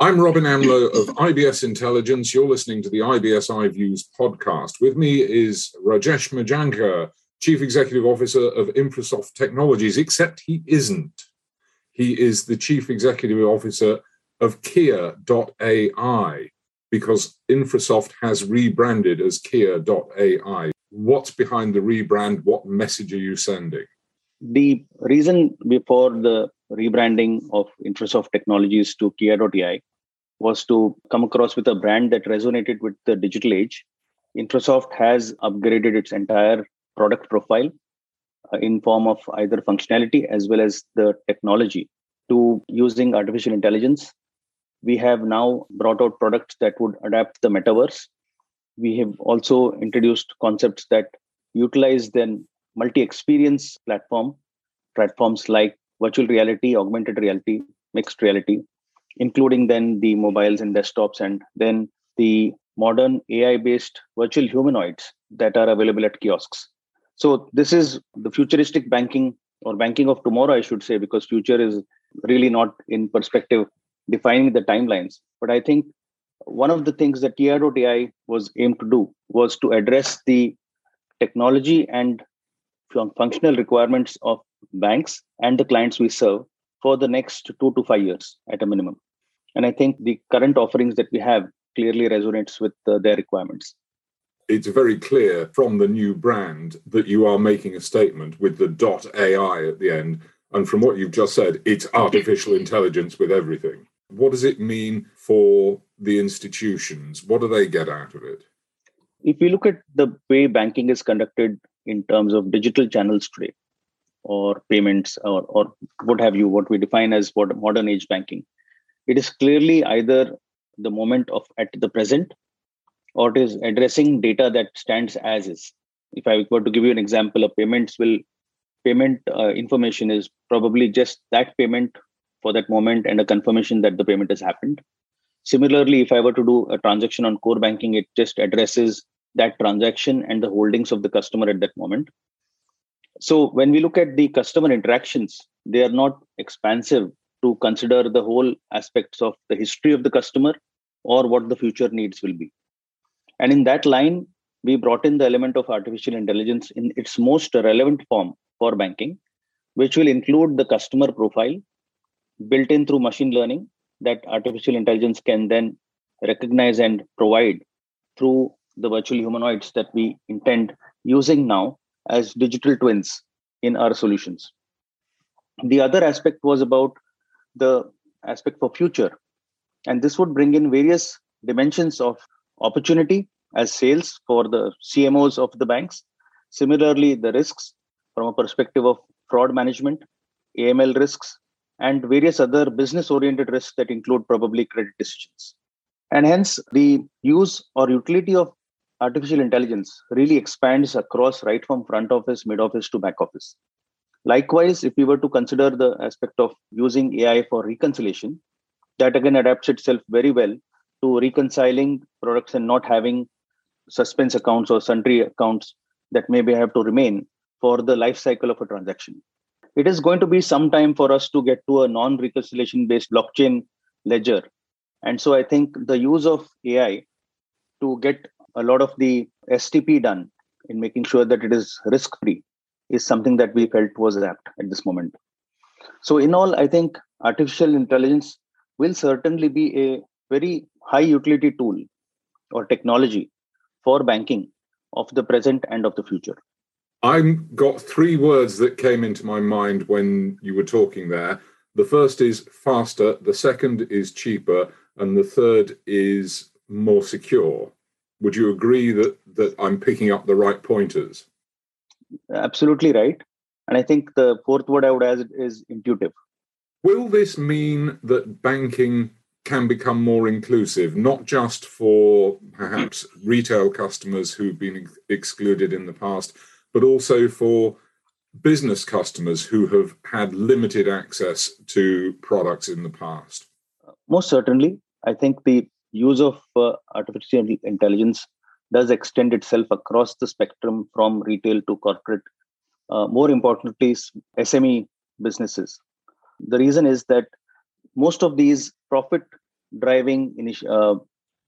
I'm Robin Amlôt of IBS Intelligence. You're listening to the IBS iViews podcast. With me is Rajesh Mirjankar, Chief Executive Officer of Infrasoft Technologies, except he isn't. He is the Chief Executive Officer of Kiya.ai because Infrasoft has rebranded as Kiya.ai. What's behind the rebrand? What message are you sending? The reason before the rebranding of Infrasoft Technologies to Kiya.ai was to come across with a brand that resonated with the digital age. Infrasoft has upgraded its entire product profile uh, in form of either functionality as well as the technology to using artificial intelligence. We have now brought out products that would adapt the metaverse. We have also introduced concepts that utilize then multi-experience platform platforms like virtual reality, augmented reality, mixed reality, including then the mobiles and desktops, and then the modern AI-based virtual humanoids that are available at kiosks. So this is the futuristic banking or banking of tomorrow, I should say, because future is really not in perspective defining the timelines. But I think one of the things that Kiya.ai was aimed to do was to address the technology and functional requirements of banks and the clients we serve for the next two to five years at a minimum. And I think the current offerings that we have clearly resonates with uh, their requirements. It's very clear from the new brand that you are making a statement with the dot AI at the end. And from what you've just said, it's artificial intelligence with everything. What does it mean for the institutions? What do they get out of it? If you look at the way banking is conducted in terms of digital channels today, or payments or, or what have you, what we define as what modern age banking. It is clearly either the moment of at the present or it is addressing data that stands as is. If I were to give you an example, a payments will payment uh, information is probably just that payment for that moment and a confirmation that the payment has happened. Similarly, if I were to do a transaction on core banking, it just addresses that transaction and the holdings of the customer at that moment. So when we look at the customer interactions, they are not expansive to consider the whole aspects of the history of the customer or what the future needs will be. And in that line, we brought in the element of artificial intelligence in its most relevant form for banking, which will include the customer profile built in through machine learning that artificial intelligence can then recognize and provide through the virtual humanoids that we intend using now as digital twins in our solutions. The other aspect was about the aspect for future. And this would bring in various dimensions of opportunity as sales for the CMOs of the banks. Similarly, the risks from a perspective of fraud management, AML risks, and various other business oriented risks that include probably credit decisions. And hence, the use or utility of artificial intelligence really expands across right from front office, mid office to back office. Likewise, if we were to consider the aspect of using AI for reconciliation, that again adapts itself very well to reconciling products and not having suspense accounts or sundry accounts that maybe have to remain for the life cycle of a transaction. It is going to be some time for us to get to a non reconciliation based blockchain ledger. And so I think the use of AI to get a lot of the STP done in making sure that it is risk free is something that we felt was apt at this moment. So, in all, I think artificial intelligence will certainly be a very high utility tool or technology for banking of the present and of the future. I've got three words that came into my mind when you were talking there. The first is faster, the second is cheaper, and the third is more secure. Would you agree that that I'm picking up the right pointers? Absolutely right. And I think the fourth word I would add is intuitive. Will this mean that banking can become more inclusive, not just for perhaps retail customers who've been ex- excluded in the past, but also for business customers who have had limited access to products in the past? Most certainly. I think the use of uh, artificial intelligence does extend itself across the spectrum from retail to corporate. Uh, more importantly, SME businesses. The reason is that most of these profit driving uh,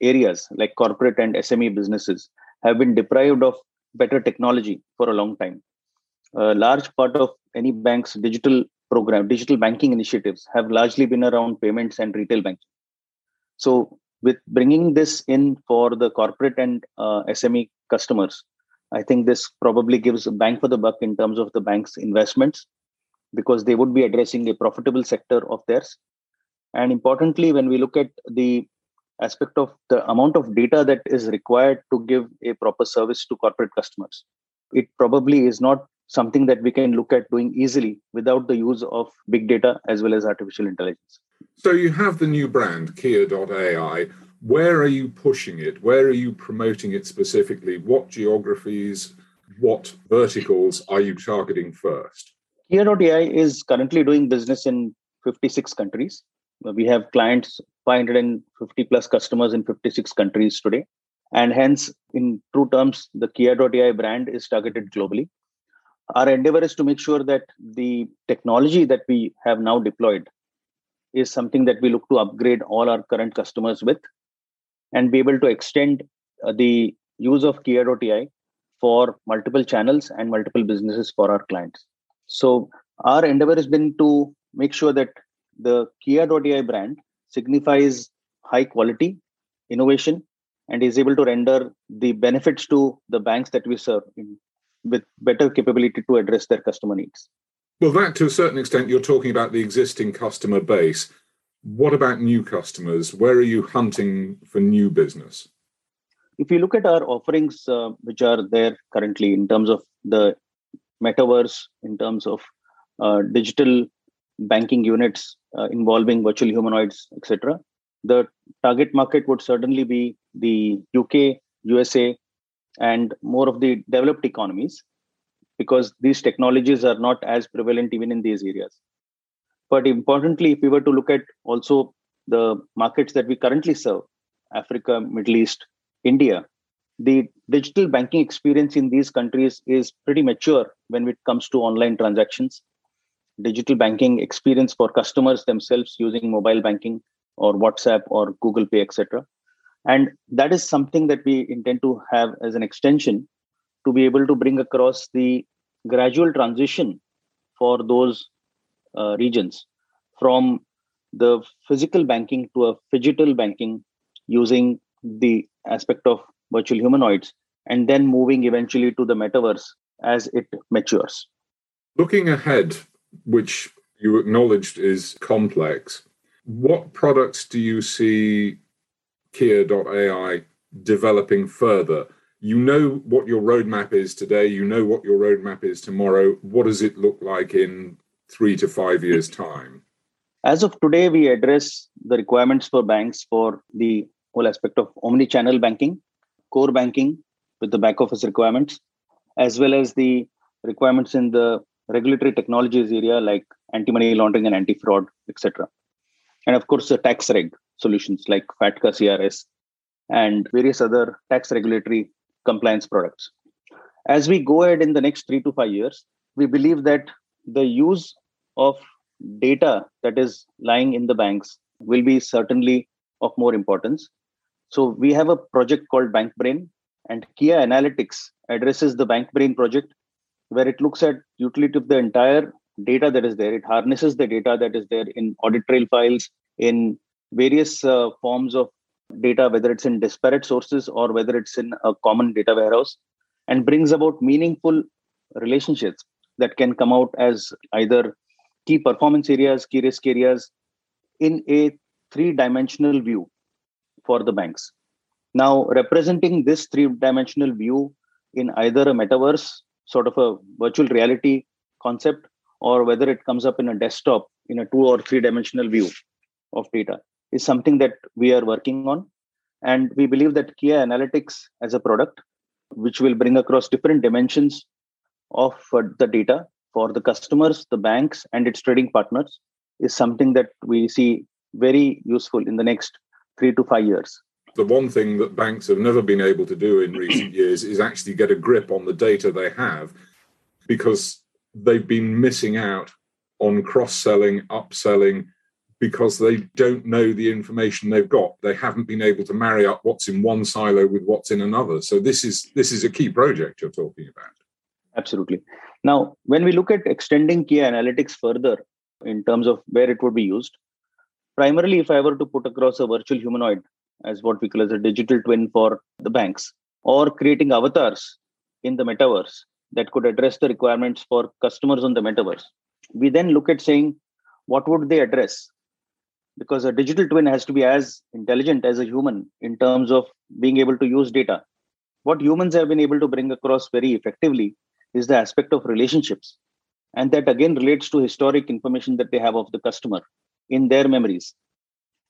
areas like corporate and SME businesses have been deprived of better technology for a long time. A large part of any bank's digital program, digital banking initiatives have largely been around payments and retail banking. So, with bringing this in for the corporate and uh, SME customers, I think this probably gives a bang for the buck in terms of the bank's investments because they would be addressing a profitable sector of theirs. And importantly, when we look at the aspect of the amount of data that is required to give a proper service to corporate customers, it probably is not something that we can look at doing easily without the use of big data as well as artificial intelligence. So you have the new brand, Kiya.ai. Where are you pushing it? Where are you promoting it specifically? What geographies, what verticals are you targeting first? Kiya.ai is currently doing business in 56 countries. We have clients, 550 plus customers in 56 countries today. And hence, in true terms, the Kiya.ai brand is targeted globally our endeavor is to make sure that the technology that we have now deployed is something that we look to upgrade all our current customers with and be able to extend uh, the use of Kiya.ai for multiple channels and multiple businesses for our clients. So our endeavor has been to make sure that the Kiya.ai brand signifies high quality, innovation, and is able to render the benefits to the banks that we serve in with better capability to address their customer needs. Well, that to a certain extent, you're talking about the existing customer base. What about new customers? Where are you hunting for new business? If you look at our offerings, uh, which are there currently in terms of the metaverse, in terms of uh, digital banking units uh, involving virtual humanoids, etc., the target market would certainly be the UK, USA, and more of the developed economies because these technologies are not as prevalent even in these areas. But importantly if we were to look at also the markets that we currently serve africa middle east india the digital banking experience in these countries is pretty mature when it comes to online transactions. Digital banking experience for customers themselves using mobile banking or whatsapp or google pay etc and that is something that we intend to have as an extension to be able to bring across the gradual transition for those uh, regions from the physical banking to a digital banking using the aspect of virtual humanoids and then moving eventually to the metaverse as it matures. Looking ahead, which you acknowledged is complex, what products do you see Kiya.ai developing further? You know what your roadmap is today, you know what your roadmap is tomorrow. What does it look like in three to five years' time? As of today, we address the requirements for banks for the whole aspect of omni channel banking, core banking with the back office requirements, as well as the requirements in the regulatory technologies area like anti money laundering and anti fraud, etc. And of course, the tax reg solutions like FATCA CRS and various other tax regulatory compliance products. As we go ahead in the next three to five years, we believe that the use of data that is lying in the banks will be certainly of more importance. So we have a project called Bank Brain, and Kiya Analytics addresses the Bank Brain project, where it looks at utility of the entire data that is there. It harnesses the data that is there in audit trail files, in various uh, forms of data, whether it's in disparate sources or whether it's in a common data warehouse, and brings about meaningful relationships that can come out as either key performance areas, key risk areas in a three dimensional view for the banks. Now, representing this three dimensional view in either a metaverse, sort of a virtual reality concept, or whether it comes up in a desktop in a two or three dimensional view of data is something that we are working on. And we believe that Kiya Analytics as a product, which will bring across different dimensions of uh, the data for the customers, the banks, and its trading partners, is something that we see very useful in the next three to five years. The one thing that banks have never been able to do in recent years is actually get a grip on the data they have because they've been missing out on cross selling, upselling, because they don't know the information they've got. They haven't been able to marry up what's in one silo with what's in another. So this is this is a key project you're talking about. Absolutely. Now, when we look at extending Kiya Analytics further in terms of where it would be used, primarily if I were to put across a virtual humanoid as what we call as a digital twin for the banks, or creating avatars in the metaverse that could address the requirements for customers on the metaverse. We then look at saying, what would they address? Because a digital twin has to be as intelligent as a human in terms of being able to use data. What humans have been able to bring across very effectively is the aspect of relationships. And that again relates to historic information that they have of the customer in their memories.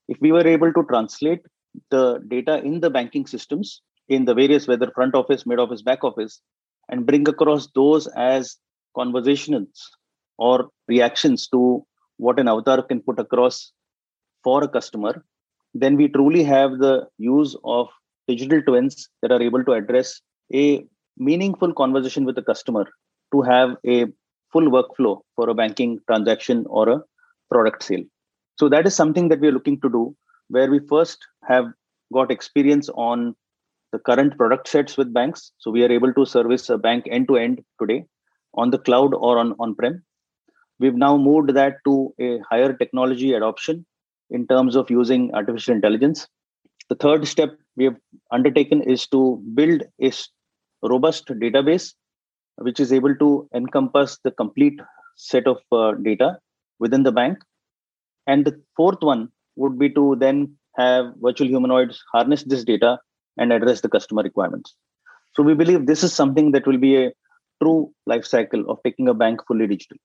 If we were able to translate the data in the banking systems in the various whether front office mid office back office and bring across those as conversations or reactions to what an avatar can put across for a customer then we truly have the use of digital twins that are able to address a meaningful conversation with the customer to have a full workflow for a banking transaction or a product sale so that is something that we are looking to do where we first have got experience on the current product sets with banks. So we are able to service a bank end to end today on the cloud or on on prem. We've now moved that to a higher technology adoption in terms of using artificial intelligence. The third step we have undertaken is to build a robust database which is able to encompass the complete set of uh, data within the bank. And the fourth one would be to then have virtual humanoids harness this data and address the customer requirements. So we believe this is something that will be a true life cycle of taking a bank fully digital.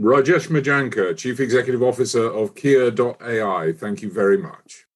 Rajesh Mirjankar, Chief Executive Officer of Kiya.ai, thank you very much.